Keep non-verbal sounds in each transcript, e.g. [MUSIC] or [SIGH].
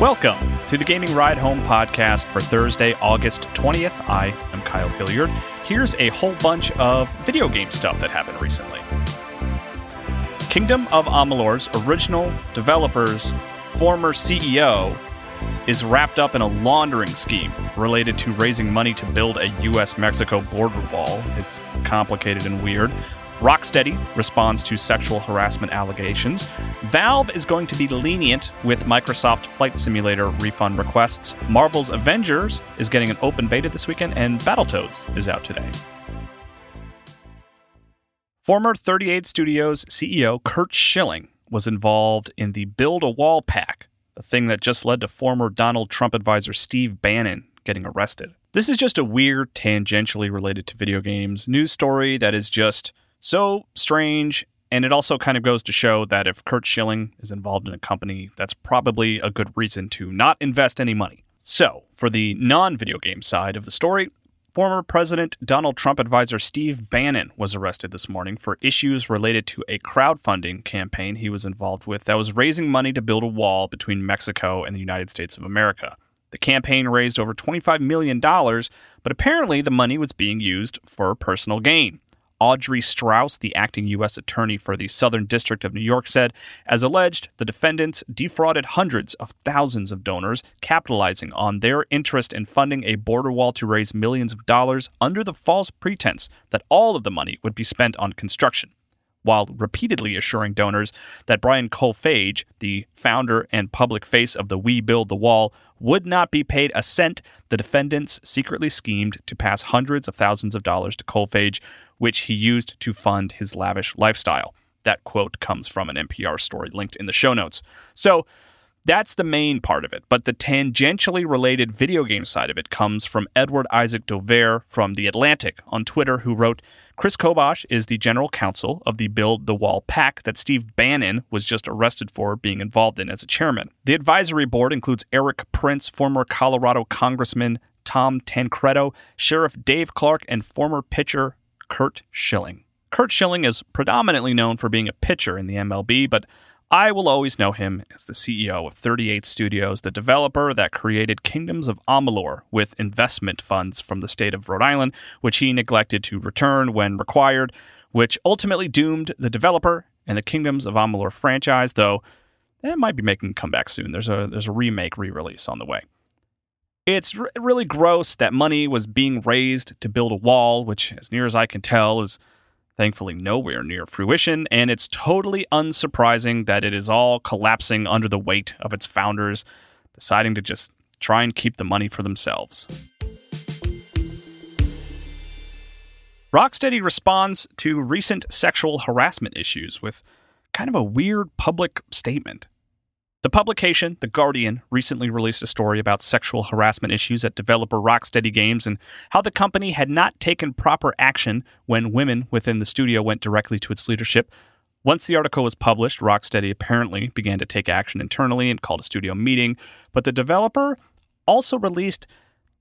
Welcome to the Gaming Ride Home podcast for Thursday, August 20th. I am Kyle Hilliard. Here's a whole bunch of video game stuff that happened recently. Kingdom of Amalur's original developer's former CEO is wrapped up in a laundering scheme related to raising money to build a US Mexico border wall. It's complicated and weird. Rocksteady responds to sexual harassment allegations. Valve is going to be lenient with Microsoft Flight Simulator refund requests. Marvel's Avengers is getting an open beta this weekend, and Battletoads is out today. Former 38 Studios CEO Curt Schilling was involved in the Build a Wall PAC, the thing that just led to former Donald Trump advisor Steve Bannon getting arrested. This is just a weird, tangentially related to video games news story that is just so strange. And it also kind of goes to show that if Curt Schilling is involved in a company, that's probably a good reason to not invest any money. So, for the non video game side of the story, former President Donald Trump advisor Steve Bannon was arrested this morning for issues related to a crowdfunding campaign he was involved with that was raising money to build a wall between Mexico and the United States of America. The campaign raised over $25 million, but apparently the money was being used for personal gain. Audrey Strauss, the acting U.S. attorney for the Southern District of New York, said, as alleged, the defendants defrauded hundreds of thousands of donors, capitalizing on their interest in funding a border wall to raise millions of dollars under the false pretense that all of the money would be spent on construction while repeatedly assuring donors that Brian Kolfage, the founder and public face of the We Build the Wall, would not be paid a cent. The defendants secretly schemed to pass hundreds of thousands of dollars to Kolfage, which he used to fund his lavish lifestyle. That quote comes from an NPR story linked in the show notes. So, that's the main part of it, but the tangentially related video game side of it comes from Edward Isaac Dovere from The Atlantic on Twitter, who wrote Kris Kobach is the general counsel of the Build the Wall PAC that Steve Bannon was just arrested for being involved in as a chairman. The advisory board includes Erik Prince, former Colorado Congressman Tom Tancredo, Sheriff Dave Clarke, and former pitcher Curt Schilling. Curt Schilling is predominantly known for being a pitcher in the MLB, but I will always know him as the CEO of 38 Studios, the developer that created Kingdoms of Amalur with investment funds from the state of Rhode Island, which he neglected to return when required, which ultimately doomed the developer and the Kingdoms of Amalur franchise, though it might be making a comeback soon. There's a there's a remake re-release on the way. It's r- really gross that money was being raised to build a wall, which, as near as I can tell, is thankfully nowhere near fruition, and it's totally unsurprising that it is all collapsing under the weight of its founders deciding to just try and keep the money for themselves. Rocksteady responds to recent sexual harassment issues with kind of a weird public statement. The publication, The Guardian, recently released a story about sexual harassment issues at developer Rocksteady Games and how the company had not taken proper action when women within the studio went directly to its leadership. Once the article was published, Rocksteady apparently began to take action internally and called a studio meeting, but the developer also released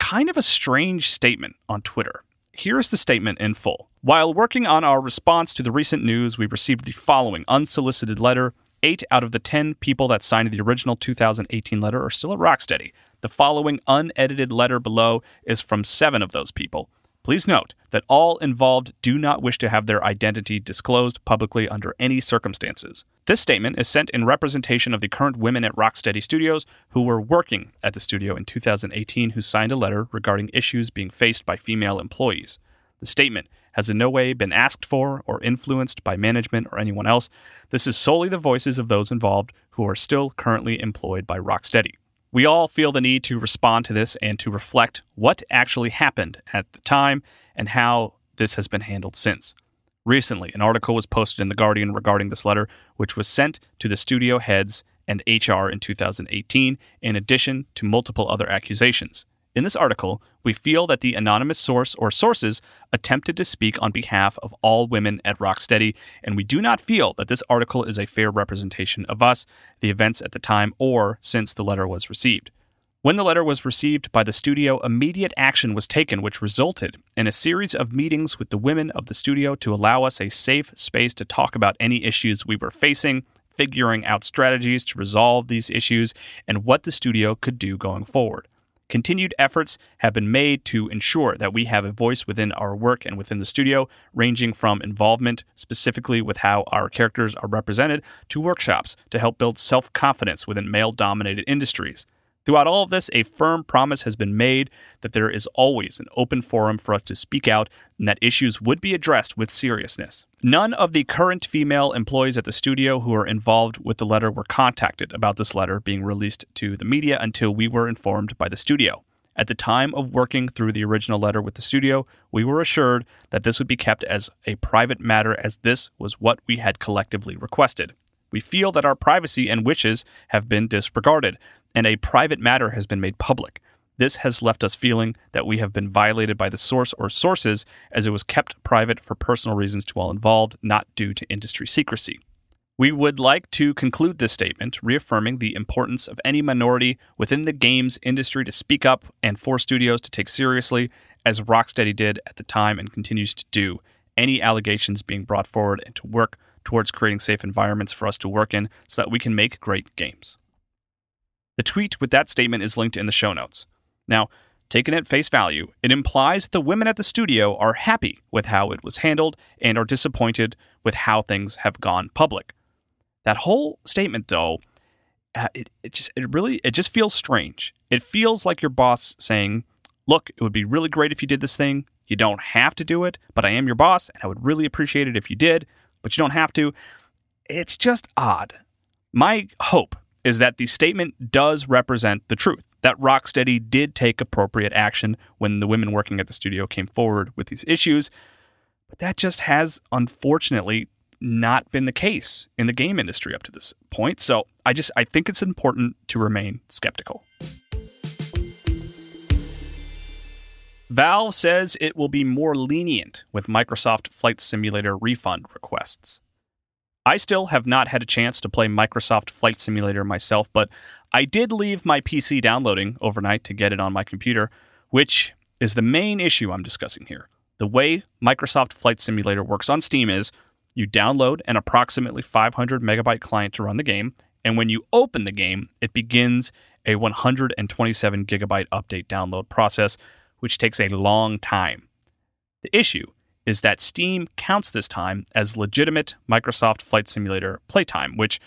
kind of a strange statement on Twitter. Here's the statement in full. While working on our response to the recent news, we received the following unsolicited letter Eight out of the 10 people that signed the original 2018 letter are still at Rocksteady. The following unedited letter below is from seven of those people. Please note that all involved do not wish to have their identity disclosed publicly under any circumstances. This statement is sent in representation of the current women at Rocksteady Studios who were working at the studio in 2018 who signed a letter regarding issues being faced by female employees. The statement has in no way been asked for or influenced by management or anyone else. This is solely the voices of those involved who are still currently employed by Rocksteady. We all feel the need to respond to this and to reflect what actually happened at the time and how this has been handled since. Recently, an article was posted in The Guardian regarding this letter, which was sent to the studio heads and HR in 2018, in addition to multiple other accusations. In this article, we feel that the anonymous source or sources attempted to speak on behalf of all women at Rocksteady, and we do not feel that this article is a fair representation of us, the events at the time, or since the letter was received. When the letter was received by the studio, immediate action was taken, which resulted in a series of meetings with the women of the studio to allow us a safe space to talk about any issues we were facing, figuring out strategies to resolve these issues, and what the studio could do going forward. Continued efforts have been made to ensure that we have a voice within our work and within the studio, ranging from involvement specifically with how our characters are represented to workshops to help build self confidence within male dominated industries. Throughout all of this, a firm promise has been made that there is always an open forum for us to speak out and that issues would be addressed with seriousness. None of the current female employees at the studio who are involved with the letter were contacted about this letter being released to the media until we were informed by the studio. At the time of working through the original letter with the studio, we were assured that this would be kept as a private matter as this was what we had collectively requested. We feel that our privacy and wishes have been disregarded, and a private matter has been made public. This has left us feeling that we have been violated by the source or sources as it was kept private for personal reasons to all involved, not due to industry secrecy. We would like to conclude this statement reaffirming the importance of any minority within the games industry to speak up and for studios to take seriously, as Rocksteady did at the time and continues to do, any allegations being brought forward and to work towards creating safe environments for us to work in so that we can make great games. The tweet with that statement is linked in the show notes. Now, taken at face value, it implies that the women at the studio are happy with how it was handled and are disappointed with how things have gone public. That whole statement, though, uh, it, it just it really it just feels strange. It feels like your boss saying, "Look, it would be really great if you did this thing. You don't have to do it, but I am your boss, and I would really appreciate it if you did but you don't have to. It's just odd. My hope is that the statement does represent the truth, that Rocksteady did take appropriate action when the women working at the studio came forward with these issues. But that just has, unfortunately, not been the case in the game industry up to this point. So I just I think it's important to remain skeptical. Valve says it will be more lenient with Microsoft Flight Simulator refund requests. I still have not had a chance to play Microsoft Flight Simulator myself, but I did leave my PC downloading overnight to get it on my computer, which is the main issue I'm discussing here. The way Microsoft Flight Simulator works on Steam is you download an approximately 500 megabyte client to run the game, and when you open the game, it begins a 127 gigabyte update download process which takes a long time. The issue is that Steam counts this time as legitimate Microsoft Flight Simulator playtime, which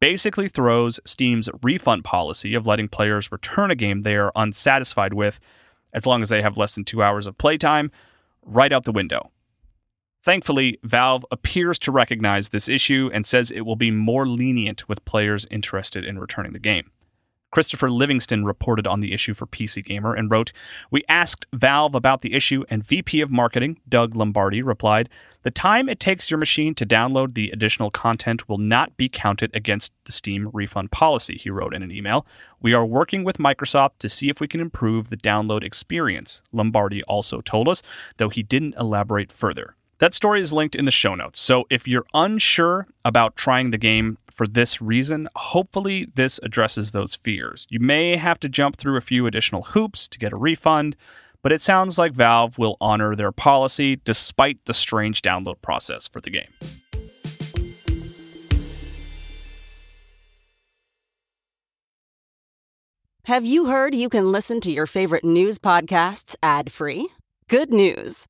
basically throws Steam's refund policy of letting players return a game they are unsatisfied with, as long as they have less than two hours of playtime, right out the window. Thankfully, Valve appears to recognize this issue and says it will be more lenient with players interested in returning the game. Christopher Livingston reported on the issue for PC Gamer and wrote, We asked Valve about the issue, and VP of Marketing, Doug Lombardi, replied, The time it takes your machine to download the additional content will not be counted against the Steam refund policy, he wrote in an email. We are working with Microsoft to see if we can improve the download experience, Lombardi also told us, though he didn't elaborate further. That story is linked in the show notes. So if you're unsure about trying the game for this reason, hopefully this addresses those fears. You may have to jump through a few additional hoops to get a refund, but it sounds like Valve will honor their policy despite the strange download process for the game. Have you heard you can listen to your favorite news podcasts ad free? Good news.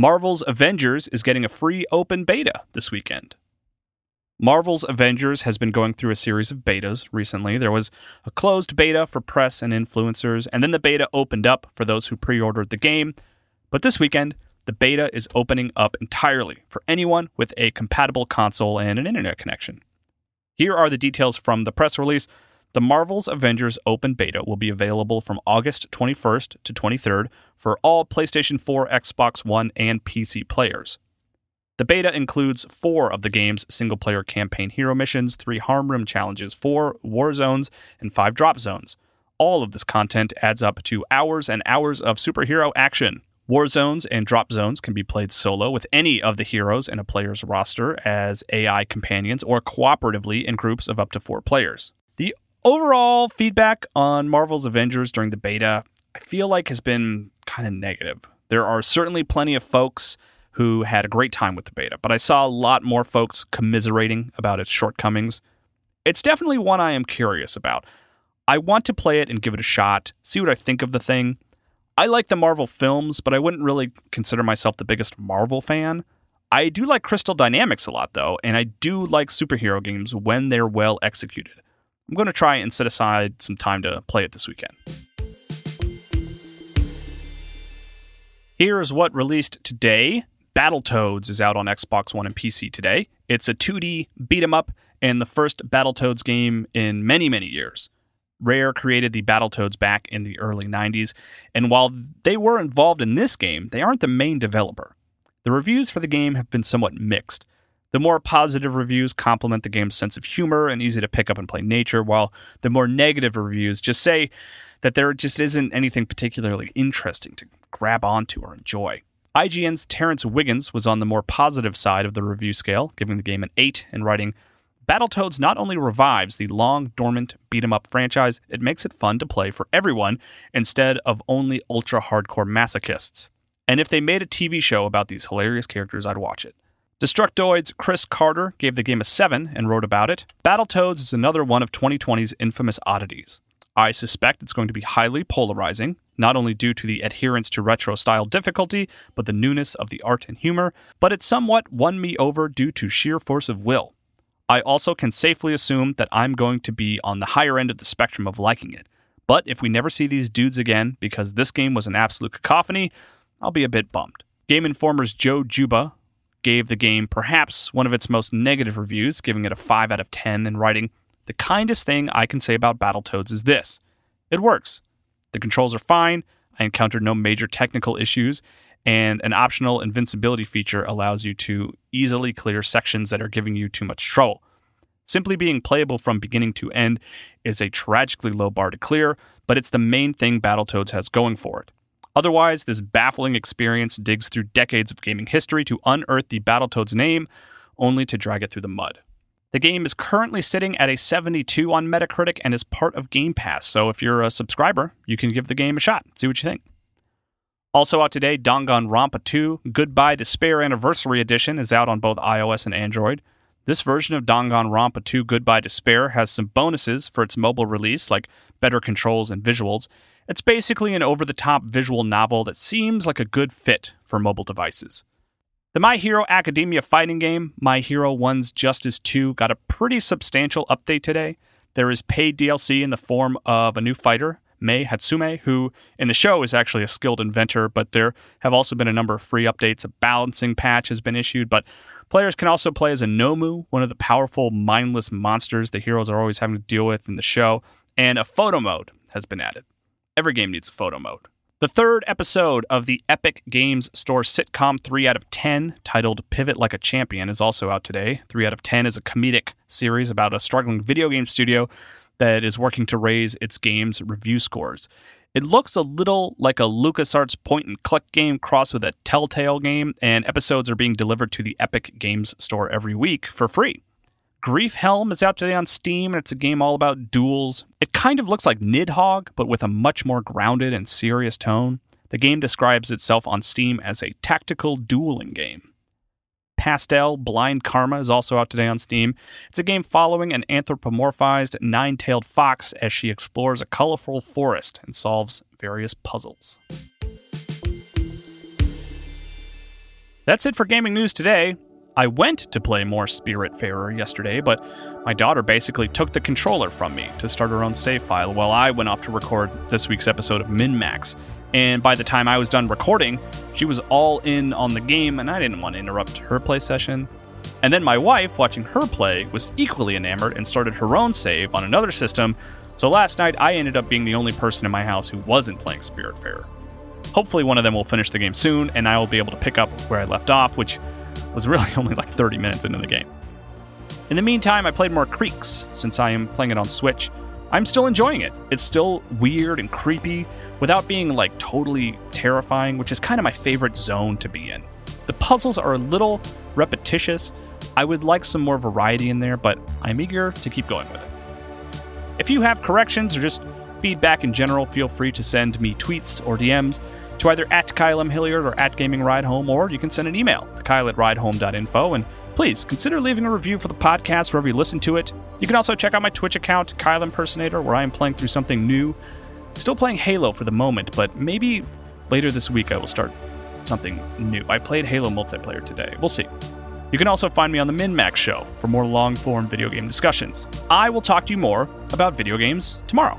Marvel's Avengers is getting a free open beta this weekend. Marvel's Avengers has been going through a series of betas recently. There was a closed beta for press and influencers, and then the beta opened up for those who pre ordered the game. But this weekend, the beta is opening up entirely for anyone with a compatible console and an internet connection. Here are the details from the press release. The Marvel's Avengers Open Beta will be available from August 21st to 23rd for all PlayStation 4, Xbox One, and PC players. The beta includes four of the game's single player campaign hero missions, three harm room challenges, four war zones, and five drop zones. All of this content adds up to hours and hours of superhero action. War zones and drop zones can be played solo with any of the heroes in a player's roster as AI companions or cooperatively in groups of up to four players. Overall feedback on Marvel's Avengers during the beta, I feel like has been kind of negative. There are certainly plenty of folks who had a great time with the beta, but I saw a lot more folks commiserating about its shortcomings. It's definitely one I am curious about. I want to play it and give it a shot, see what I think of the thing. I like the Marvel films, but I wouldn't really consider myself the biggest Marvel fan. I do like Crystal Dynamics a lot, though, and I do like superhero games when they're well executed. I'm going to try and set aside some time to play it this weekend. Here's what released today. Battletoads is out on Xbox One and PC today. It's a 2D beat 'em up and the first Battletoads game in many, many years. Rare created the Battletoads back in the early 90s, and while they were involved in this game, they aren't the main developer. The reviews for the game have been somewhat mixed. The more positive reviews compliment the game's sense of humor and easy to pick up and play nature, while the more negative reviews just say that there just isn't anything particularly interesting to grab onto or enjoy. IGN's Terrence Wiggins was on the more positive side of the review scale, giving the game an 8 and writing Battletoads not only revives the long dormant beat 'em up franchise, it makes it fun to play for everyone instead of only ultra hardcore masochists. And if they made a TV show about these hilarious characters, I'd watch it. Destructoid's Chris Carter gave the game a 7 and wrote about it. Battletoads is another one of 2020's infamous oddities. I suspect it's going to be highly polarizing, not only due to the adherence to retro style difficulty, but the newness of the art and humor, but it somewhat won me over due to sheer force of will. I also can safely assume that I'm going to be on the higher end of the spectrum of liking it. But if we never see these dudes again because this game was an absolute cacophony, I'll be a bit bummed. Game Informer's Joe Juba gave the game perhaps one of its most negative reviews, giving it a 5 out of 10 and writing, The kindest thing I can say about Battletoads is this it works. The controls are fine, I encountered no major technical issues, and an optional invincibility feature allows you to easily clear sections that are giving you too much trouble. Simply being playable from beginning to end is a tragically low bar to clear, but it's the main thing Battletoads has going for it. Otherwise, this baffling experience digs through decades of gaming history to unearth the Battletoads name, only to drag it through the mud. The game is currently sitting at a 72 on Metacritic and is part of Game Pass, so if you're a subscriber, you can give the game a shot, see what you think. Also out today, Danganronpa 2 Goodbye Despair Anniversary Edition is out on both iOS and Android. This version of Danganronpa 2 Goodbye Despair has some bonuses for its mobile release, like better controls and visuals, it's basically an over the top visual novel that seems like a good fit for mobile devices. The My Hero Academia fighting game, My Hero One's Justice 2, got a pretty substantial update today. There is paid DLC in the form of a new fighter, Mei Hatsume, who in the show is actually a skilled inventor, but there have also been a number of free updates. A balancing patch has been issued, but players can also play as a Nomu, one of the powerful, mindless monsters the heroes are always having to deal with in the show, and a photo mode has been added. Every game needs a photo mode. The third episode of the Epic Games Store sitcom 3 out of 10, titled Pivot Like a Champion, is also out today. 3 out of 10 is a comedic series about a struggling video game studio that is working to raise its games' review scores. It looks a little like a LucasArts point and click game crossed with a Telltale game, and episodes are being delivered to the Epic Games Store every week for free. Griefhelm is out today on Steam, and it's a game all about duels. It kind of looks like Nidhogg, but with a much more grounded and serious tone. The game describes itself on Steam as a tactical dueling game. Pastel Blind Karma is also out today on Steam. It's a game following an anthropomorphized nine tailed fox as she explores a colorful forest and solves various puzzles. That's it for gaming news today. I went to play more Spiritfarer yesterday, but my daughter basically took the controller from me to start her own save file while I went off to record this week's episode of MinMax. And by the time I was done recording, she was all in on the game, and I didn't want to interrupt her play session. And then my wife, watching her play, was equally enamored and started her own save on another system. So last night, I ended up being the only person in my house who wasn't playing Spiritfarer. Hopefully, one of them will finish the game soon, and I will be able to pick up where I left off, which was really [LAUGHS] only like 30 minutes into the game. In the meantime, I played more Creaks since I am playing it on Switch. I'm still enjoying it. It's still weird and creepy without being like totally terrifying, which is kind of my favorite zone to be in. The puzzles are a little repetitious. I would like some more variety in there, but I'm eager to keep going with it. If you have corrections or just feedback in general, feel free to send me tweets or DMs to either at Kyle M. Hilliard or at Gaming Ride Home, or you can send an email to Kyle at ridehome.info and please consider leaving a review for the podcast wherever you listen to it. You can also check out my Twitch account, Kyle Impersonator, where I am playing through something new. Still playing Halo for the moment, but maybe later this week I will start something new. I played Halo multiplayer today. We'll see. You can also find me on the MinMax show for more long form video game discussions. I will talk to you more about video games tomorrow.